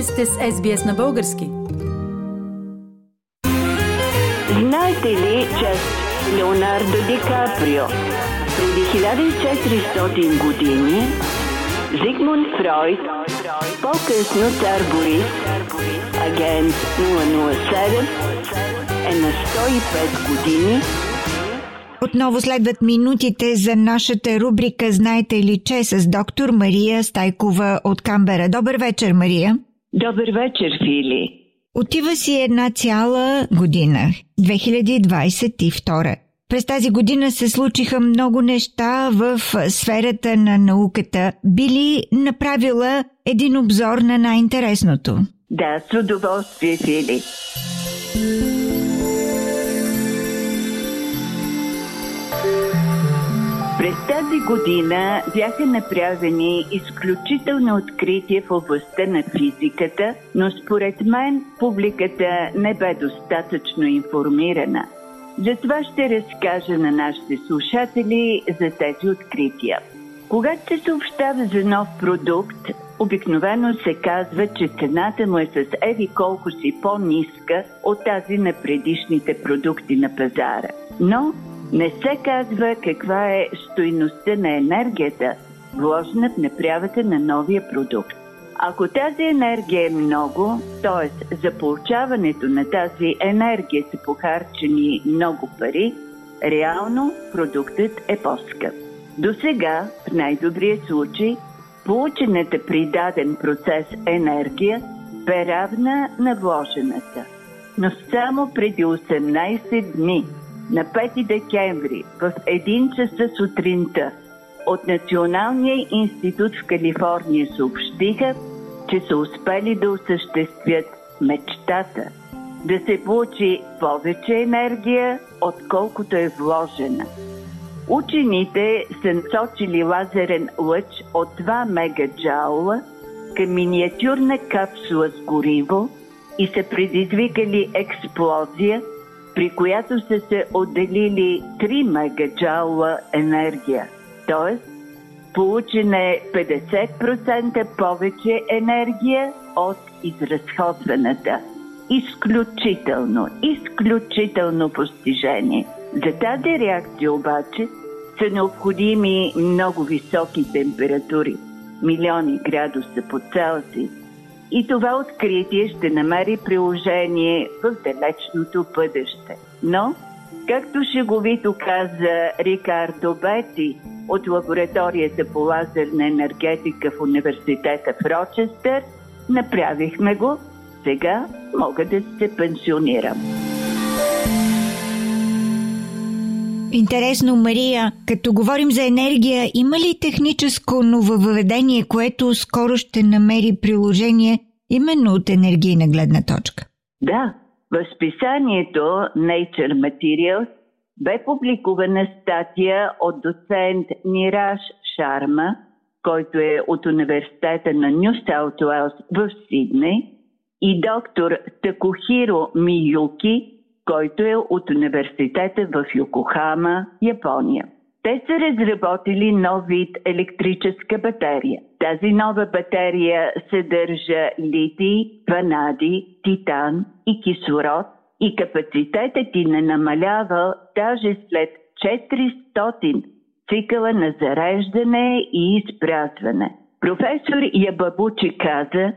Вие сте с SBS на български. Знаете ли, че Леонардо Ди Каприо преди 1400 години Зигмунд Фройд, по-късно цар Борис, агент 007, е на 105 години отново следват минутите за нашата рубрика Знаете ли че с доктор Мария Стайкова от Камбера. Добър вечер, Мария. Добър вечер, Фили. Отива си една цяла година, 2022. През тази година се случиха много неща в сферата на науката. Би ли направила един обзор на най-интересното? Да, с удоволствие, Фили. През тази година бяха направени изключителни открития в областта на физиката, но според мен публиката не бе достатъчно информирана. Затова ще разкажа на нашите слушатели за тези открития. Когато се съобщава за нов продукт, обикновено се казва, че цената му е с еди колко си по-ниска от тази на предишните продукти на пазара. Но не се казва каква е стойността на енергията, вложена в направата на новия продукт. Ако тази енергия е много, т.е. за получаването на тази енергия са похарчени много пари, реално продуктът е по-скъп. До сега, в най-добрия случай, получената при даден процес енергия бе равна на вложената. Но само преди 18 дни – на 5 декември в 1 часа сутринта от Националния институт в Калифорния съобщиха, че са успели да осъществят мечтата да се получи повече енергия, отколкото е вложена. Учените са насочили лазерен лъч от 2 мегаджаула към миниатюрна капсула с гориво и са предизвикали експлозия – при която са се отделили 3 мегаджаула енергия. Тоест, получена е 50% повече енергия от изразходваната. Изключително, изключително постижение. За тази реакция обаче са необходими много високи температури, милиони градуса по Целсий, и това откритие ще намери приложение в далечното бъдеще. Но, както шеговито каза Рикардо Бети от лабораторията по лазерна енергетика в университета в Рочестър, направихме го, сега мога да се пенсионирам. Интересно, Мария, като говорим за енергия, има ли техническо нововъведение, което скоро ще намери приложение именно от енергийна гледна точка? Да, в списанието Nature Materials бе публикувана статия от доцент Нираш Шарма, който е от университета на Нью Саут Уелс в Сидней, и доктор Такохиро Миюки който е от университета в Йокохама, Япония. Те са разработили нов вид електрическа батерия. Тази нова батерия съдържа литий, ванади, титан и кислород и капацитетът ти не намалява даже след 400 цикъла на зареждане и изпразване. Професор Ябабучи каза,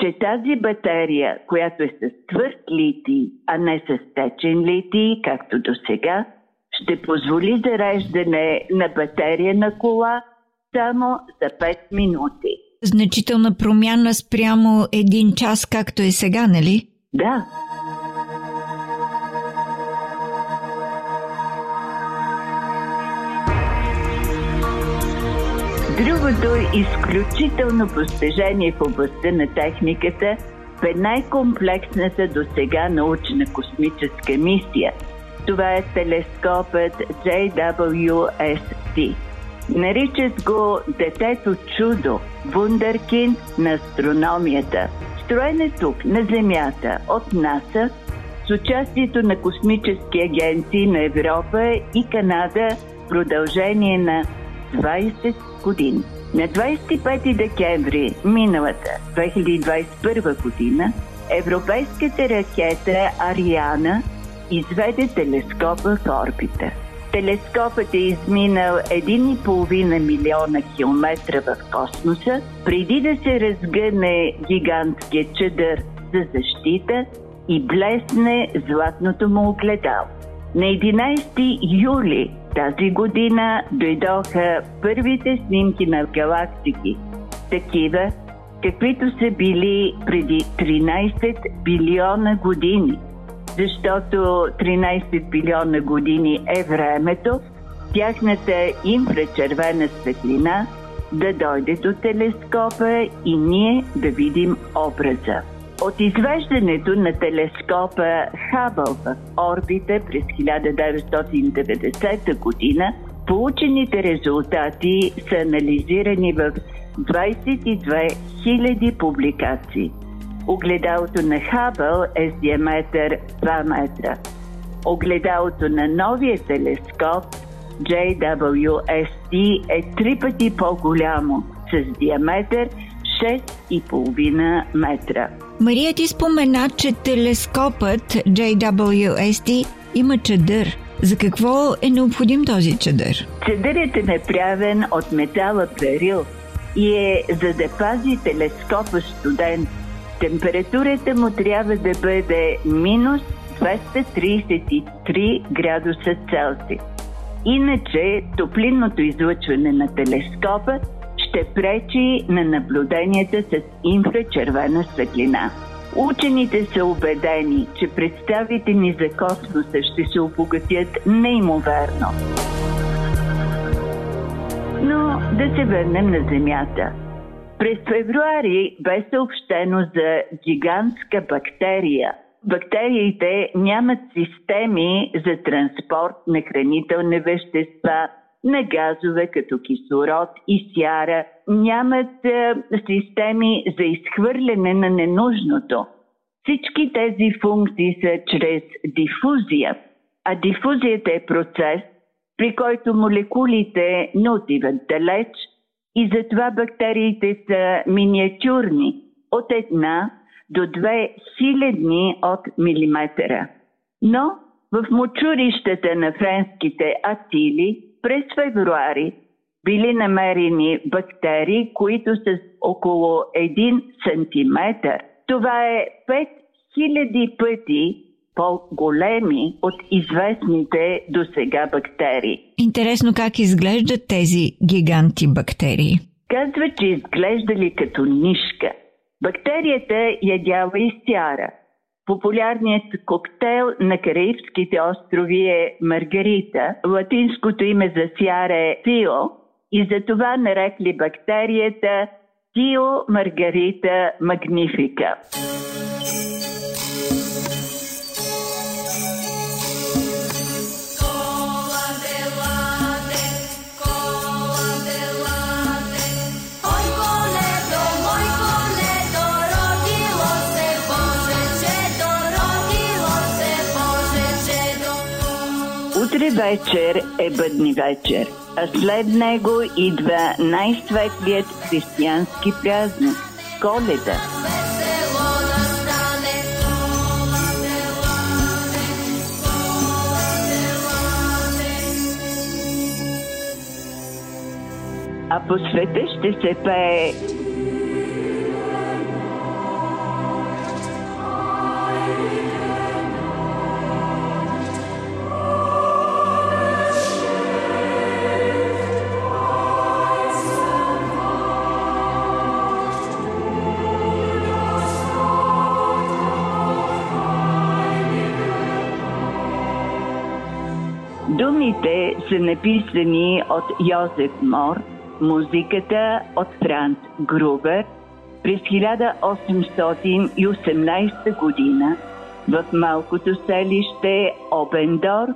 че тази батерия, която е с твърд литий, а не с течен литий, както до сега, ще позволи зареждане на батерия на кола само за 5 минути. Значителна промяна спрямо един час, както е сега, нали? Да, Другото изключително постижение в областта на техниката бе най-комплексната до сега научна космическа мисия. Това е телескопът JWST. Наричат го детето чудо, вундеркин на астрономията. Строен е тук, на Земята, от НАСА, с участието на космически агенции на Европа и Канада в продължение на 20 години. На 25 декември миналата 2021 година европейската ракета Ариана изведе телескопа в орбита. Телескопът е изминал 1,5 милиона километра в космоса, преди да се разгъне гигантския чадър за защита и блесне златното му огледало. На 11 юли тази година дойдоха първите снимки на галактики, такива, каквито са били преди 13 билиона години. Защото 13 билиона години е времето, тяхната инфрачервена светлина да дойде до телескопа и ние да видим образа. От извеждането на телескопа Хабъл в орбита през 1990 година, получените резултати са анализирани в 22 000 публикации. Огледалото на Хабъл е с диаметър 2 метра. Огледалото на новия телескоп JWST е три пъти по-голямо, с диаметър 6,5 метра. Мария ти спомена, че телескопът JWST има чадър. За какво е необходим този чадър? Чадърът е направен от метала перил и е за да пази телескопа студент. Температурата му трябва да бъде минус 233 градуса Целсий. Иначе топлинното излъчване на телескопа ще пречи на наблюденията с инфрачервена светлина. Учените са убедени, че представите ни за космоса ще се обогатят неимоверно. Но да се върнем на Земята. През февруари бе съобщено за гигантска бактерия. Бактериите нямат системи за транспорт на хранителни вещества, на газове като кислород и сяра, нямат е, системи за изхвърляне на ненужното. Всички тези функции са чрез дифузия, а дифузията е процес, при който молекулите не отиват далеч и затова бактериите са миниатюрни от една до две хилядни от милиметъра. Но в мочурищата на френските атили през февруари били намерени бактерии, които са около 1 см. Това е 5000 пъти по-големи от известните до сега бактерии. Интересно как изглеждат тези гиганти бактерии. Казва, че изглеждали като нишка. Бактерията ядява и сяра – Популярният коктейл на Караибските острови е Маргарита. Латинското име за сяра е Тио и за това нарекли бактерията Тио Маргарита Магнифика. Утре вечер е бъдни вечер, а след него идва най-светлият християнски празник – Коледа. А по света ще се пее Думите са написани от Йозеф Мор, музиката от Франц Грубер през 1818 година в малкото селище Обендор,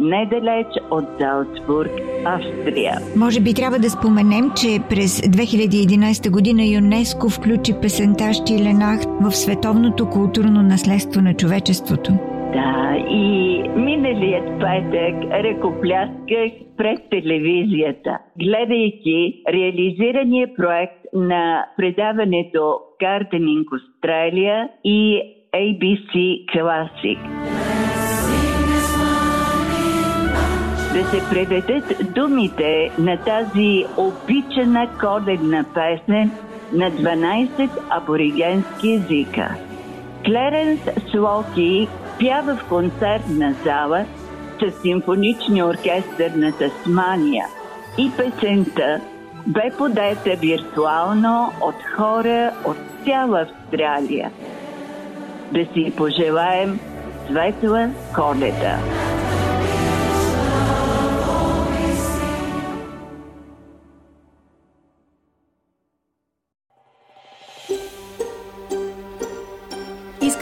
недалеч от Залцбург, Австрия. Може би трябва да споменем, че през 2011 година ЮНЕСКО включи песента Штиленахт в световното културно наследство на човечеството. Да, и миналият петък ръкоплясках пред телевизията, гледайки реализирания проект на предаването Gardening Australia и ABC Classic. Да се преведат думите на тази обичана коледна песен на 12 аборигенски езика. Клеренс Слоки пява в концертна зала с симфоничния оркестър на Тасмания и песента бе подета виртуално от хора от цяла Австралия. Да си пожелаем светла коледа!